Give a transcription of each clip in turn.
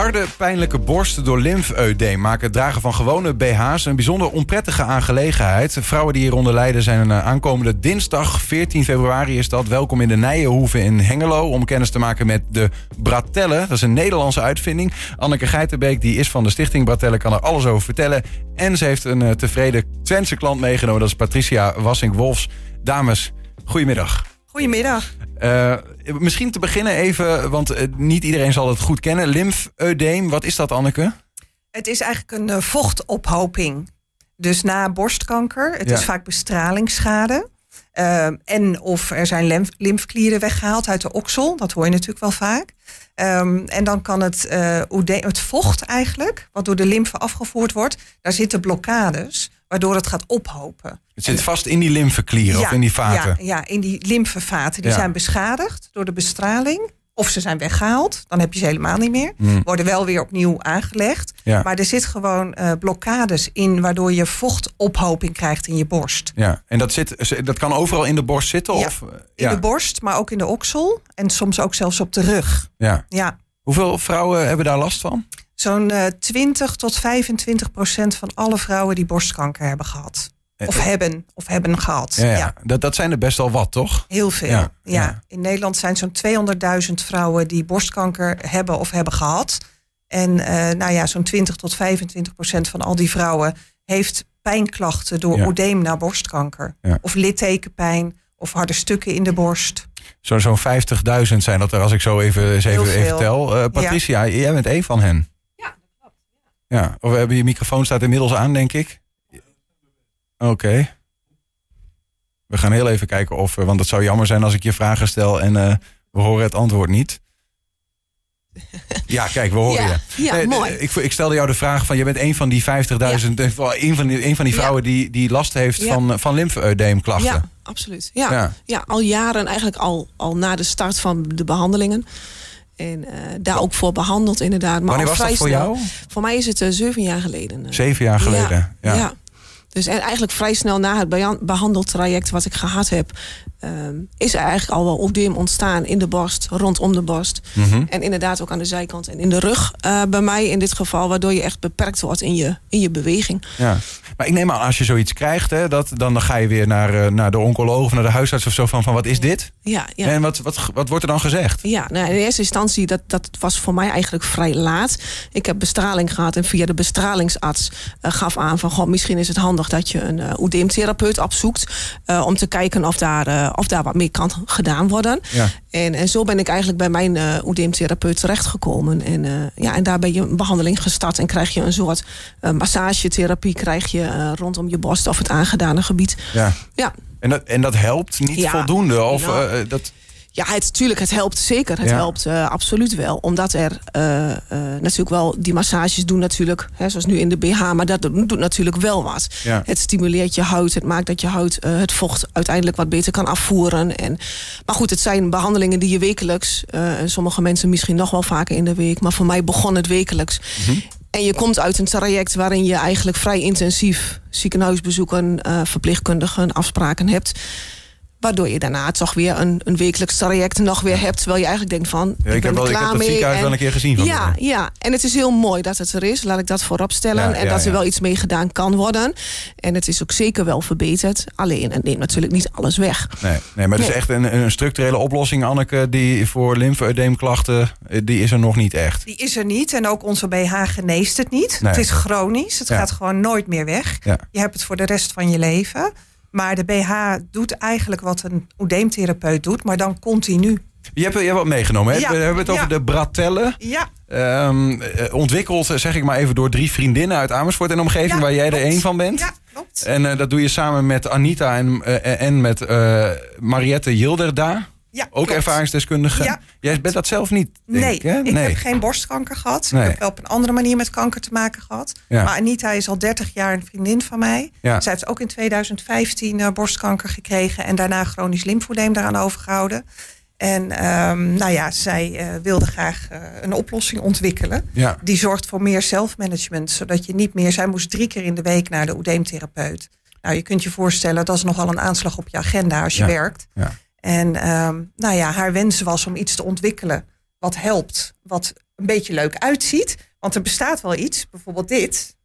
Harde, pijnlijke borsten door lymfeudeem maken het dragen van gewone BH's een bijzonder onprettige aangelegenheid. Vrouwen die hieronder lijden zijn uh, aankomende dinsdag 14 februari is dat. Welkom in de Nijenhoeve in Hengelo om kennis te maken met de Bratelle. Dat is een Nederlandse uitvinding. Anneke Geitenbeek, die is van de stichting Bratelle, kan er alles over vertellen. En ze heeft een uh, tevreden Twentse klant meegenomen. Dat is Patricia Wassink-Wolfs. Dames, goedemiddag. Goedemiddag. Uh, misschien te beginnen even, want uh, niet iedereen zal het goed kennen. Lymfeudeem, wat is dat Anneke? Het is eigenlijk een uh, vochtophoping. Dus na borstkanker, het ja. is vaak bestralingsschade. en of er zijn lymf lymfklieren weggehaald uit de oksel, dat hoor je natuurlijk wel vaak. Um, en dan kan het, het vocht eigenlijk, wat door de lymfe afgevoerd wordt, daar zitten blokkades waardoor het gaat ophopen. Het zit vast in die lymfeklieren ja, of in die vaten? Ja, ja in die lymfevaten. Die ja. zijn beschadigd door de bestraling. Of ze zijn weggehaald, dan heb je ze helemaal niet meer. Mm. Worden wel weer opnieuw aangelegd. Ja. Maar er zit gewoon uh, blokkades in, waardoor je vochtophoping krijgt in je borst. Ja, en dat, zit, dat kan overal in de borst zitten? Of? in de borst, maar ook in de oksel. En soms ook zelfs op de rug. Ja. ja. Hoeveel vrouwen hebben daar last van? Zo'n uh, 20 tot 25 procent van alle vrouwen die borstkanker hebben gehad. Of Eh, hebben, of hebben gehad. Ja, ja. Dat, dat zijn er best wel wat, toch? Heel veel. Ja. In Nederland zijn zo'n 200.000 vrouwen die borstkanker hebben of hebben gehad. En uh, nou ja, zo'n 20 tot 25 procent van al die vrouwen heeft pijnklachten door oedeem na borstkanker. Of littekenpijn of harde stukken in de borst. Zo'n zo'n 50.000 zijn dat er, als ik zo even, eens even, even tel. Uh, Patricia, jij bent één van hen. Ja. Ja, of we hebben je microfoon staat inmiddels aan, denk ik. Oké. We gaan heel even kijken of, eh, want het zou jammer zijn als ik je vragen stel en uh, we horen het antwoord niet. Ja, kijk, we horen Ja, je. ja, Nee, mooi. Ik, ik stelde jou de vraag van, je bent een van die 50.000, eh, een, van die, een van die Ja. vrouwen die, die last heeft Ja. van, van lymfeudeemklachten. Ja, absoluut. Ja, Ja. ja. al jaren, eigenlijk al, al na de start van de behandelingen. En eh, daar ook voor behandeld, inderdaad. Maar Wanneer was dat voor snel. jou? Voor mij is het eh, zeven jaar geleden. eh. Zeven jaar geleden. Ja. Ja. Dus en eigenlijk vrij snel na het behan- behandeltraject wat ik gehad heb, ehm, is er eigenlijk al wel oedeem ontstaan in de borst, rondom de borst. Mhm. En inderdaad ook aan de zijkant en in de rug eh, bij mij in dit geval, waardoor je echt beperkt wordt in je, in je beweging. Ja. Maar ik neem aan, als je zoiets krijgt, hè, dat, dan, ga je weer naar, eh, naar de oncoloog of naar de huisarts of zo van, van wat is dit? Ja, ja. En wat, wat, wat wordt er dan gezegd? Ja, nou, in eerste instantie, dat, dat was voor mij eigenlijk vrij laat. Ik heb bestraling gehad en via de bestralingsarts eh, gaf aan van... Goh, misschien is het handig dat je een uh, oedeemtherapeut opzoekt... om te kijken of daar, of daar wat mee kan gedaan worden. Ja. En, en zo ben ik eigenlijk bij mijn uh, oedeemtherapeut terechtgekomen. En, uh, ja, en daar ben je een behandeling gestart en krijg je een soort uh, massagetherapie... krijg je rondom je borst of het aangedane gebied. Ja. Ja, En dat, en dat helpt niet Ja. voldoende? Of, Nou. eh, dat, Ja, het, tuurlijk, het helpt zeker. Het Ja. helpt eh, absoluut wel. Omdat er eh, eh, natuurlijk wel, die massages doen natuurlijk, hè, zoals nu in de BH, maar dat doet natuurlijk wel wat. Ja. Het stimuleert je huid, het maakt dat je huid het vocht uiteindelijk wat beter kan afvoeren. En, maar goed, het zijn behandelingen die je wekelijks, en sommige mensen misschien nog wel vaker in de week, maar voor mij begon het wekelijks. En je komt uit een traject waarin je eigenlijk vrij intensief ziekenhuisbezoeken, verpleegkundigen, afspraken hebt. Waardoor je daarna toch weer een, een wekelijks traject nog weer hebt. Terwijl je eigenlijk denkt van, Ja, ik ik ben heb wel- er ik klaar heb dat mee. ziekenhuis en- wel een keer gezien van Ja, ja, en het is heel mooi dat het er is. Laat ik dat voorop stellen. Ja, en ja, dat er wel iets mee gedaan kan worden. En het is ook zeker wel verbeterd. Alleen, het neemt natuurlijk niet alles weg. nee, nee, maar het is echt een, een structurele oplossing, Anneke, die voor lymfeudeemklachten, eh, die is er nog niet echt. Die is er niet en ook onze BH geneest het niet. Nee. Het is chronisch, het Ja. gaat gewoon nooit meer weg. Ja. Je hebt het voor de rest van je leven. Maar de BH doet eigenlijk wat een oedeemtherapeut doet, maar dan continu. Je hebt, je hebt wat meegenomen, hè? Ja, We hebben het over ja. de Bratelle. Ja, Ehm, eh, ontwikkeld, eh, zeg ik maar even, door drie vriendinnen uit Amersfoort en omgeving, Ja, waar jij er één van bent. ja klopt. En eh, dat doe je samen met Anita en, en met eh, Mariette Jilderda. Ja, Ook klopt. ervaringsdeskundige. Ja, Jij bent dat zelf niet, denk Nee, ik, hè? ik heb geen borstkanker gehad. Nee. Ik heb wel op een andere manier met kanker te maken gehad. Ja. Maar Anita is al 30 jaar een vriendin van mij. Ja. Zij heeft ook in 2015 eh, borstkanker gekregen en daarna chronisch lymfoedeem daaraan overgehouden. En ehm, nou ja, zij eh, wilde graag eh, een oplossing ontwikkelen. Ja. Die zorgt voor meer zelfmanagement, zodat je niet meer. Zij moest drie keer in de week naar de oedeemtherapeut. Nou, je kunt je voorstellen, dat is nogal een aanslag op je agenda als je werkt. Ja. En ehm, nou ja, haar wens was om iets te ontwikkelen wat helpt, wat een beetje leuk uitziet. Want er bestaat wel iets, bijvoorbeeld dit.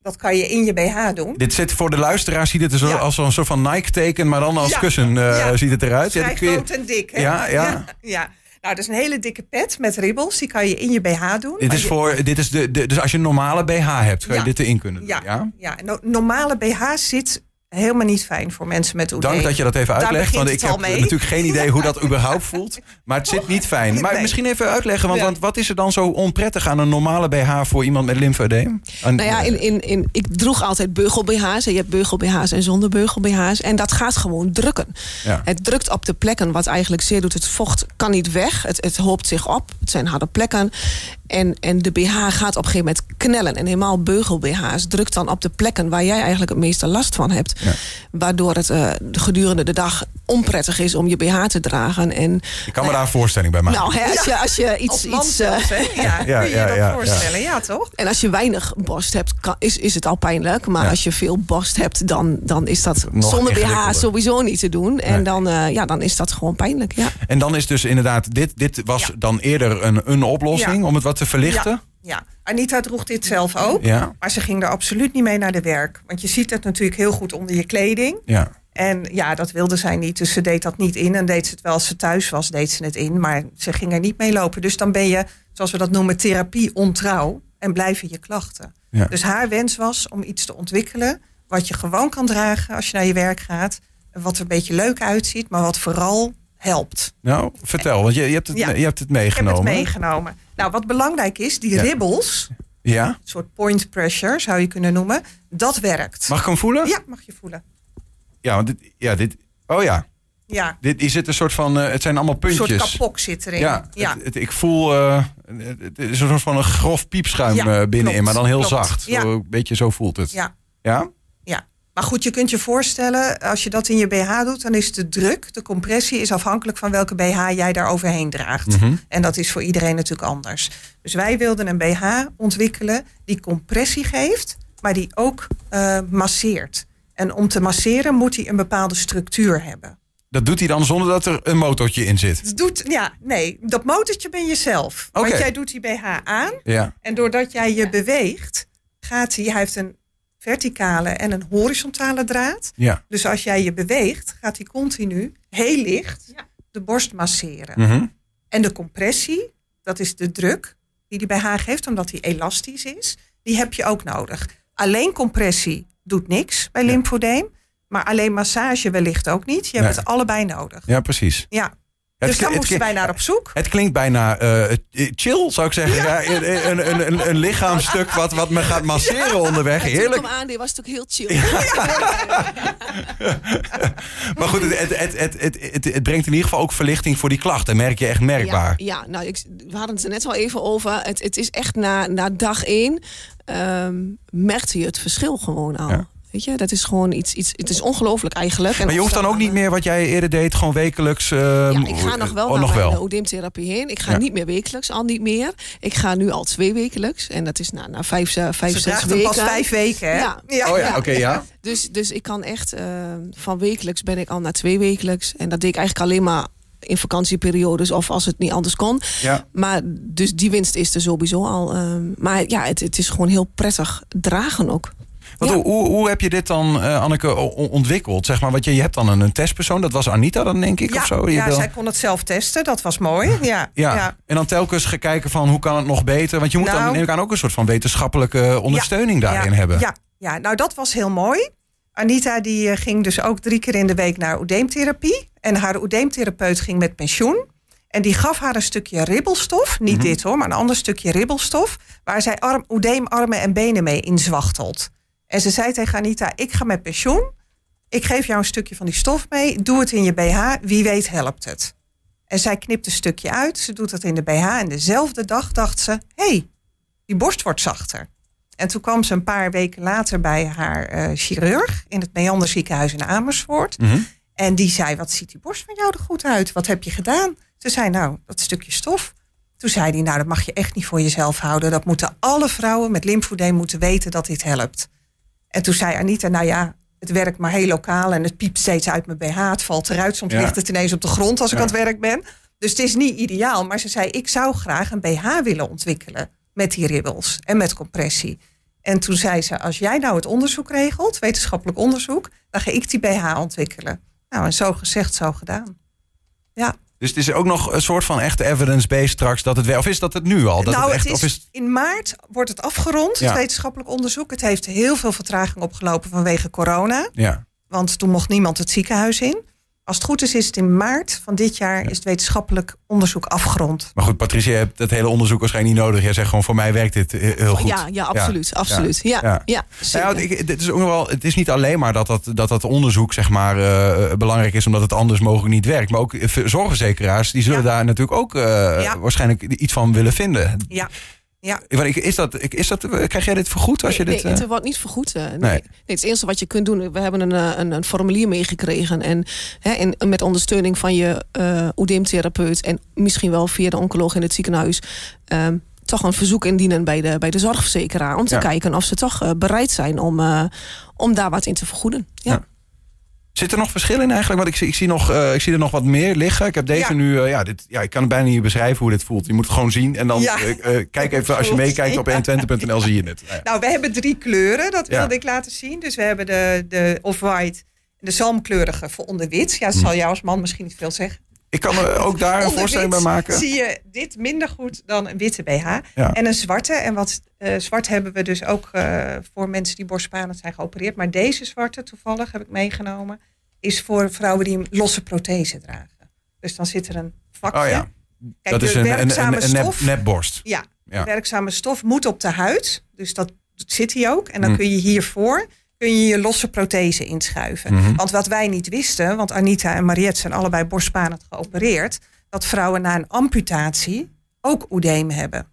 Dat kan je in je BH doen. Dit zit voor de luisteraar, ziet het er zo Ja. als een soort van Nike-teken, maar dan als Ja. kussen eh, Ja. ziet het eruit. Vrij kun je- groot en dik. Hè? Ja, ja. ja. ja. Nou, dat is een hele dikke pet met ribbels. Die kan je in je BH doen. Dit is je- voor, dit is de, de, dus als je een normale BH hebt, kan je Ja. dit erin kunnen doen. Ja, Ja? ja. no- normale BH zit helemaal niet fijn voor mensen met OD. Dank dat je dat even Daar uitlegt, want ik heb mee. natuurlijk geen idee hoe dat überhaupt voelt. Maar het zit niet fijn. Maar Nee. misschien even uitleggen, want, wat is er dan zo onprettig aan een normale BH voor iemand met lymfedeem? Aan- Nou ja, in, in, in, ik droeg altijd beugel-BH's. Je hebt beugel-BH's en zonder beugel-BH's. En dat gaat gewoon drukken. Ja. Het drukt op de plekken wat eigenlijk zeer doet. Het vocht kan niet weg. Het, het hoopt zich op. Het zijn harde plekken. En, en de BH gaat op een gegeven moment knellen. En helemaal beugel-BH's drukt dan op de plekken waar jij eigenlijk het meeste last van hebt. Ja. Waardoor het eh, gedurende de dag onprettig is om je BH te dragen. En Ik kan me daar een voorstelling bij maken. nou, hè, als, je, als je iets. Iets eh, zelfs, hè? Ja, Ja, kun je ja, je dat voorstellen? Ja, toch? En als je weinig borst hebt, kan, is, is het al pijnlijk. Maar Ja. als je veel borst hebt, dan, dan is dat Nog zonder BH sowieso niet te doen. En Nee. dan, eh, ja, dan is dat gewoon pijnlijk. Ja. En dan is dus inderdaad, dit, dit was Ja. dan eerder een, een oplossing Ja. om het wat te verlichten. Ja, ja. Anita droeg dit zelf ook. Ja. Maar ze ging er absoluut niet mee naar de werk. Want je ziet het natuurlijk heel goed onder je kleding. Ja. En ja, dat wilde zij niet. Dus ze deed dat niet in. En deed ze het wel als ze thuis was, deed ze het in. Maar ze ging er niet mee lopen. Dus dan ben je, zoals we dat noemen, therapie ontrouw. En blijven je klachten. Ja. Dus haar wens was om iets te ontwikkelen. Wat je gewoon kan dragen als je naar je werk gaat. Wat er een beetje leuk uitziet. Maar wat vooral helpt. Nou, vertel, want je, je, hebt, het, Ja. je hebt het Ik heb meegenomen. het meegenomen. Nou, wat belangrijk is, die Ja. ribbels. Ja? Een soort point pressure zou je kunnen noemen. Dat werkt. Mag ik hem voelen? Ja, mag je voelen. Ja, want dit, ja, dit, oh ja, Ja, dit, hier zit een soort van, eh, het zijn allemaal een puntjes. soort kapok zit erin. Ja, ja. Het, het- ik voel, eh, het is een soort van een grof piepschuim Ja, eh, binnenin, klopt, maar dan heel klopt. zacht. Ja. Zo, een beetje zo voelt het. ja. Ja? Maar goed, je kunt je voorstellen, als je dat in je BH doet, dan is de druk, de compressie, is afhankelijk van welke BH jij daar overheen draagt. Mhm. En dat is voor iedereen natuurlijk anders. Dus wij wilden een BH ontwikkelen die compressie geeft, maar die ook eh, masseert. En om te masseren moet hij een bepaalde structuur hebben. Dat doet hij dan zonder dat er een motortje in zit. Het doet, ja, nee, dat motortje ben je zelf. Want jij doet die BH aan Ja. en doordat jij je beweegt, gaat hij, hij heeft een verticale en een horizontale draad. Ja. Dus als jij je beweegt, gaat hij continu heel licht de borst masseren. Mhm. En de compressie, dat is de druk die die bij haar geeft, omdat die elastisch is, die heb je ook nodig. Alleen compressie doet niks bij lymfodeem, maar alleen massage wellicht ook niet. Je hebt Nee. het allebei nodig. ja, precies. Ja. Het dus daar moesten wij naar op zoek. Het klinkt bijna eh, chill, zou ik zeggen. Ja. een, een, een, een, een lichaamstuk wat, wat me gaat masseren onderweg. Heerlijk. hem aandeel was het ook heel chill. Maar goed, het, het, het, het, het, het, het brengt in ieder geval ook verlichting voor die klachten. Merk je echt merkbaar. Ja, ja nou, ik, we hadden het er net al even over. Het, het is echt na, na dag één ehm merkte je het verschil gewoon al. Ja. Weet je, dat is gewoon iets, iets het is ongelooflijk eigenlijk. En Maar je hoeft dan ook niet meer wat jij eerder deed, gewoon wekelijks. ehm, Ja, ik ga nog wel oh, naar nog mijn wel. oedeemtherapie heen. Ik ga Ja. niet meer wekelijks, al niet meer. Ik ga nu al twee wekelijks. En dat is na, na vijf, vijf Ze zes weken. pas vijf weken, hè? Ja. Oh ja, oké, ja. Dus, dus ik kan echt, eh, van wekelijks ben ik al naar twee wekelijks. En dat deed ik eigenlijk alleen maar in vakantieperiodes of als het niet anders kon. ja. Maar dus die winst is er sowieso al. ehm, maar ja, het, het is gewoon heel prettig dragen ook. Ja. hoe, hoe, hoe heb je dit dan, eh, Anneke, ontwikkeld? Zeg maar, want je, je hebt dan een, een testpersoon, dat was Anita dan, denk ik, Ja, of zo? Je ja wil- zij kon het zelf testen. Dat was mooi. Ja, ja. ja. en dan telkens gaan kijken van hoe kan het nog beter? Want je moet dan Nou- neem ik aan ook een soort van wetenschappelijke ondersteuning daarin hebben. Ja, ja, nou dat was heel mooi. Anita die eh, ging dus ook drie keer in de week naar oedeemtherapie. En haar oedeemtherapeut ging met pensioen. En die gaf haar een stukje ribbelstof. Niet Mhm. dit hoor, maar een ander stukje ribbelstof. Waar zij arm, oedeemarmen en benen mee inzwachtelt. En ze zei tegen Anita, ik ga met pensioen. Ik geef jou een stukje van die stof mee. Doe het in je BH. Wie weet helpt het. En zij knipt een stukje uit. Ze doet het in de BH. En dezelfde dag dacht ze, hé, hey, die borst wordt zachter. En toen kwam ze een paar weken later bij haar eh, chirurg in het Meander ziekenhuis in Amersfoort. Mhm. En die zei, wat ziet die borst van jou er goed uit? Wat heb je gedaan? Ze zei, nou, dat stukje stof. Toen zei hij, nou, dat mag je echt niet voor jezelf houden. Dat moeten alle vrouwen met lymfoedeem moeten weten dat dit helpt. En toen zei Anita, nou ja, het werkt maar heel lokaal... en het piept steeds uit mijn BH, het valt eruit. Soms Ja. ligt het ineens op de grond als ik Ja. aan het werk ben. Dus het is niet ideaal. Maar ze zei, ik zou graag een BH willen ontwikkelen. Met die ribbels en met compressie. En toen zei ze, als jij nou het onderzoek regelt, wetenschappelijk onderzoek, dan ga ik die BH ontwikkelen. Nou, en zo gezegd, zo gedaan. Ja. Dus het is ook nog een soort van echte evidence-based straks dat het wel. Of is dat het nu al? Dat nou, het echt, het is, of is, in maart wordt het afgerond, Ja. het wetenschappelijk onderzoek. Het heeft heel veel vertraging opgelopen vanwege corona. ja. Want toen mocht niemand het ziekenhuis in. Als het goed is, is het in maart van dit jaar is het wetenschappelijk onderzoek afgerond. Maar goed, Patricia, je hebt dat hele onderzoek waarschijnlijk niet nodig. Jij zegt gewoon, voor mij werkt dit he- heel goed. Ja, ja, absoluut. absoluut. Ja, Ja. ja. Nou ja, ik- dit is ook nog wel, het is niet alleen maar dat dat, dat, dat onderzoek zeg maar, eh, belangrijk is omdat het anders mogelijk niet werkt. Maar ook eh, zorgverzekeraars die zullen Ja. daar natuurlijk ook eh, Ja. waarschijnlijk iets van willen vinden. Ja, ja. Ik- Is dat, is dat, krijg jij dit vergoed als je nee, dit... nee, eh, het wordt niet vergoed. eh, nee. Het eerste wat je kunt doen, we hebben een, eh, een, een formulier meegekregen. En hè, met ondersteuning van je eh oedeemtherapeut en misschien wel via de oncoloog in het ziekenhuis. ehm, toch een verzoek indienen bij de, bij de zorgverzekeraar. Om te Ja. kijken of ze toch eh, bereid zijn om, eh, om daar wat in te vergoeden. Ja. Ja. Zit er nog verschil in eigenlijk? Want ik zie, ik zie, nog, eh, ik zie er nog wat meer liggen. Ik heb deze Ja. nu, eh, ja, dit, ja, ik kan het bijna niet beschrijven hoe dit voelt. Je moet het gewoon zien en dan Ja. eh, kijk even, als je meekijkt op Ja. 120.nl zie je het. Nou we hebben drie kleuren, dat wilde ik laten zien. Dus we hebben de, de off-white, de zalmkleurige voor onder wit. Ja, dat Hm. zal jou als man misschien niet veel zeggen. Ik kan er ook daar een voorstelling bij maken. zie je dit minder goed dan een witte BH. Ja. En een zwarte. En wat eh, zwart hebben we dus ook eh, voor mensen die borstspanend zijn geopereerd. Maar deze zwarte, toevallig heb ik meegenomen, is voor vrouwen die een losse prothese dragen. Dus dan zit er een vakje. Oh ja, Kijk, dat is een, een, werkzame een, een nep, stof. nepborst. Ja, werkzame stof moet op de huid. Dus dat zit hij ook. En dan Hm. kun je hiervoor kun je je losse prothese inschuiven. Mhm. Want wat wij niet wisten, want Anita en Mariette zijn allebei borstspanend geopereerd, dat vrouwen na een amputatie ook oedeem hebben.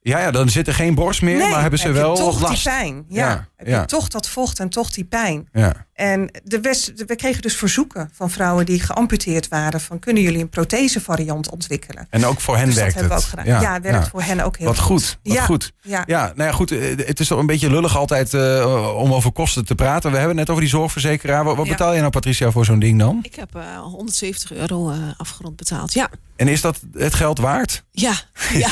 Ja, ja, dan zit er geen borst meer, maar hebben ze heb wel toch last. die pijn. Ja, Ja, heb ja. je toch dat vocht en toch die pijn. Ja. En de West, de- we kregen dus verzoeken van vrouwen die geamputeerd waren van kunnen jullie een prothesevariant ontwikkelen? En ook voor hen dus werkt dat hebben we het. ook gedaan. Ja, werkt voor hen ook heel Wat goed, wat Ja. goed. Ja. Ja, nou ja, goed. eh, Het is toch een beetje lullig altijd eh, om over kosten te praten. We hebben het net over die zorgverzekeraar. Wat, wat Ja. betaal je nou, Patricia, voor zo'n ding dan? Ik heb eh, 170 euro eh, afgerond betaald. Ja. En is dat het geld waard? Ja, ja.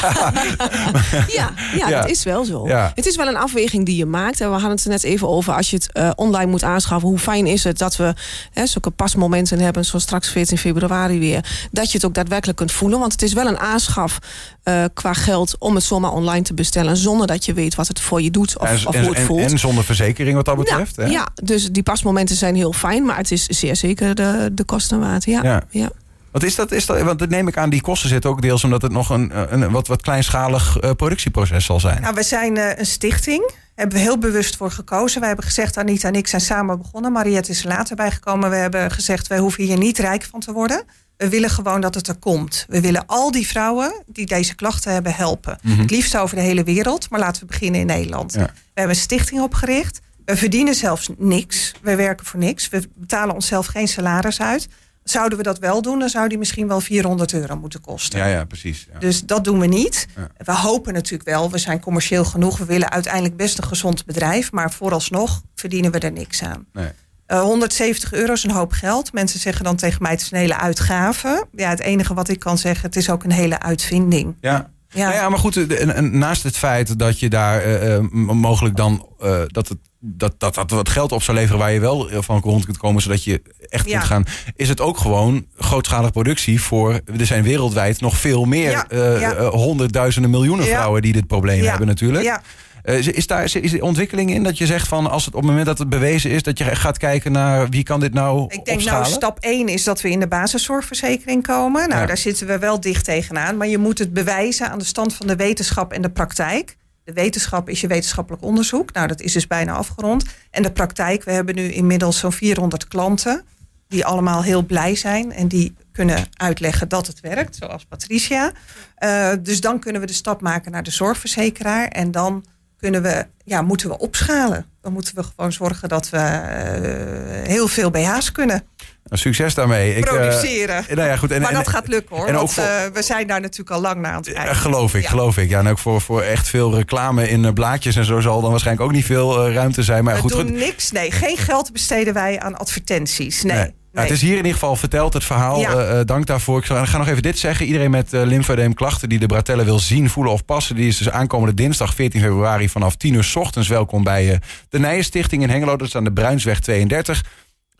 ja, ja, Ja. dat is wel zo. Ja. Het is wel een afweging die je maakt. En we hadden het er net even over. Als je het eh, online moet aanschaffen, hoe fijn is het dat we hè, zulke pasmomenten hebben, zoals straks 14 februari weer. Dat je het ook daadwerkelijk kunt voelen. Want het is wel een aanschaf eh, qua geld om het zomaar online te bestellen. Zonder dat je weet wat het voor je doet of, en, of hoe het en, voelt. en zonder verzekering wat dat betreft. ja, hè? ja, dus die pasmomenten zijn heel fijn. Maar het is zeer zeker de, de kosten waard. Ja, Ja. ja. Wat is dat, is dat? Want dat neem ik aan, die kosten zitten ook deels omdat het nog een, een wat, wat kleinschalig eh, productieproces zal zijn. Nou, we zijn eh, een stichting. Hebben we heel bewust voor gekozen. Wij hebben gezegd, Anita en ik zijn samen begonnen. Mariette is er later bijgekomen. We hebben gezegd, wij hoeven hier niet rijk van te worden. We willen gewoon dat het er komt. We willen al die vrouwen die deze klachten hebben helpen. Het liefst over de hele wereld, maar laten we beginnen in Nederland. Ja. We hebben een stichting opgericht. We verdienen zelfs niks. We werken voor niks. We betalen onszelf geen salaris uit. Zouden we dat wel doen, dan zou die misschien wel 400 euro moeten kosten. Ja, ja, precies. Ja. Dus dat doen we niet. Ja. We hopen natuurlijk wel, we zijn commercieel genoeg. We willen uiteindelijk best een gezond bedrijf. Maar vooralsnog verdienen we er niks aan. Nee. Eh, 170 euro is een hoop geld. Mensen zeggen dan tegen mij, het is een hele uitgave. Ja, het enige wat ik kan zeggen, het is ook een hele uitvinding. Ja. Ja. Nou ja, maar goed, naast het feit dat je daar eh, eh, mogelijk dan eh, dat, het, dat, dat dat wat geld op zou leveren waar je wel van rond kunt komen, zodat je echt Ja. kunt gaan, is het ook gewoon grootschalige productie voor. Er zijn wereldwijd nog veel meer Ja, eh, ja. eh, honderdduizenden miljoenen vrouwen die dit probleem hebben natuurlijk. Ja, Eh, is- is daar is er ontwikkeling in dat je zegt van als het op het moment dat het bewezen is, dat je gaat kijken naar wie kan dit nou ik denk opschalen? nou stap 1 is dat we in de basiszorgverzekering komen. Nou, daar zitten we wel dicht tegenaan. Maar je moet het bewijzen aan de stand van de wetenschap en de praktijk. Wetenschap is je wetenschappelijk onderzoek. Nou, dat is dus bijna afgerond. En de praktijk, we hebben nu inmiddels zo'n 400 klanten... die allemaal heel blij zijn en die kunnen uitleggen dat het werkt, zoals Patricia. Eh, dus dan kunnen we de stap maken naar de zorgverzekeraar... en dan kunnen we, ja, moeten we opschalen. Dan moeten we gewoon zorgen dat we eh, heel veel BH's kunnen Succes daarmee. Ik, eh, produceren. nou ja, goed. En, maar en- dat gaat lukken hoor. en ook want voor- eh, we zijn daar natuurlijk al lang naar aan het kijken. Ja, geloof ik, Ja. geloof ik. Ja, en ook voor, voor echt veel reclame in eh, blaadjes en zo zal dan waarschijnlijk ook niet veel eh, ruimte zijn. Maar we goed, doen goed. niks. Nee, geen geld besteden wij aan advertenties. Nee. Nee. Nou, het is hier in ieder geval verteld, het verhaal. Ja. dank daarvoor. Ik ga nog even dit zeggen. Iedereen met uh, lymfoedeemklachten die de Bratelle wil zien, voelen of passen... die is dus aankomende dinsdag 14 februari vanaf 10 uur s ochtends welkom... bij uh, de Nijenstichting in Hengelo. Dat is aan de Bruinsweg 32.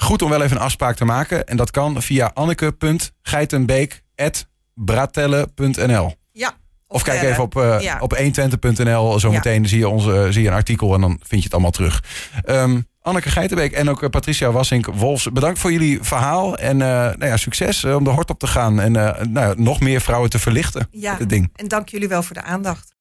Goed om wel even een afspraak te maken. En dat kan via anneke.geitenbeek.bratelle.nl. Ja. Of, kijk even op, uh, ja. op 120.nl. Zometeen ja. zie, je onze, zie je een artikel en dan vind je het allemaal terug. Um, Anneke Geitenbeek en ook Patricia Wassink-Wolfs. Bedankt voor jullie verhaal. En uh, nou ja, succes om de hort op te gaan. En uh, nou ja, nog meer vrouwen te verlichten. Ja, ding. en dank jullie wel voor de aandacht.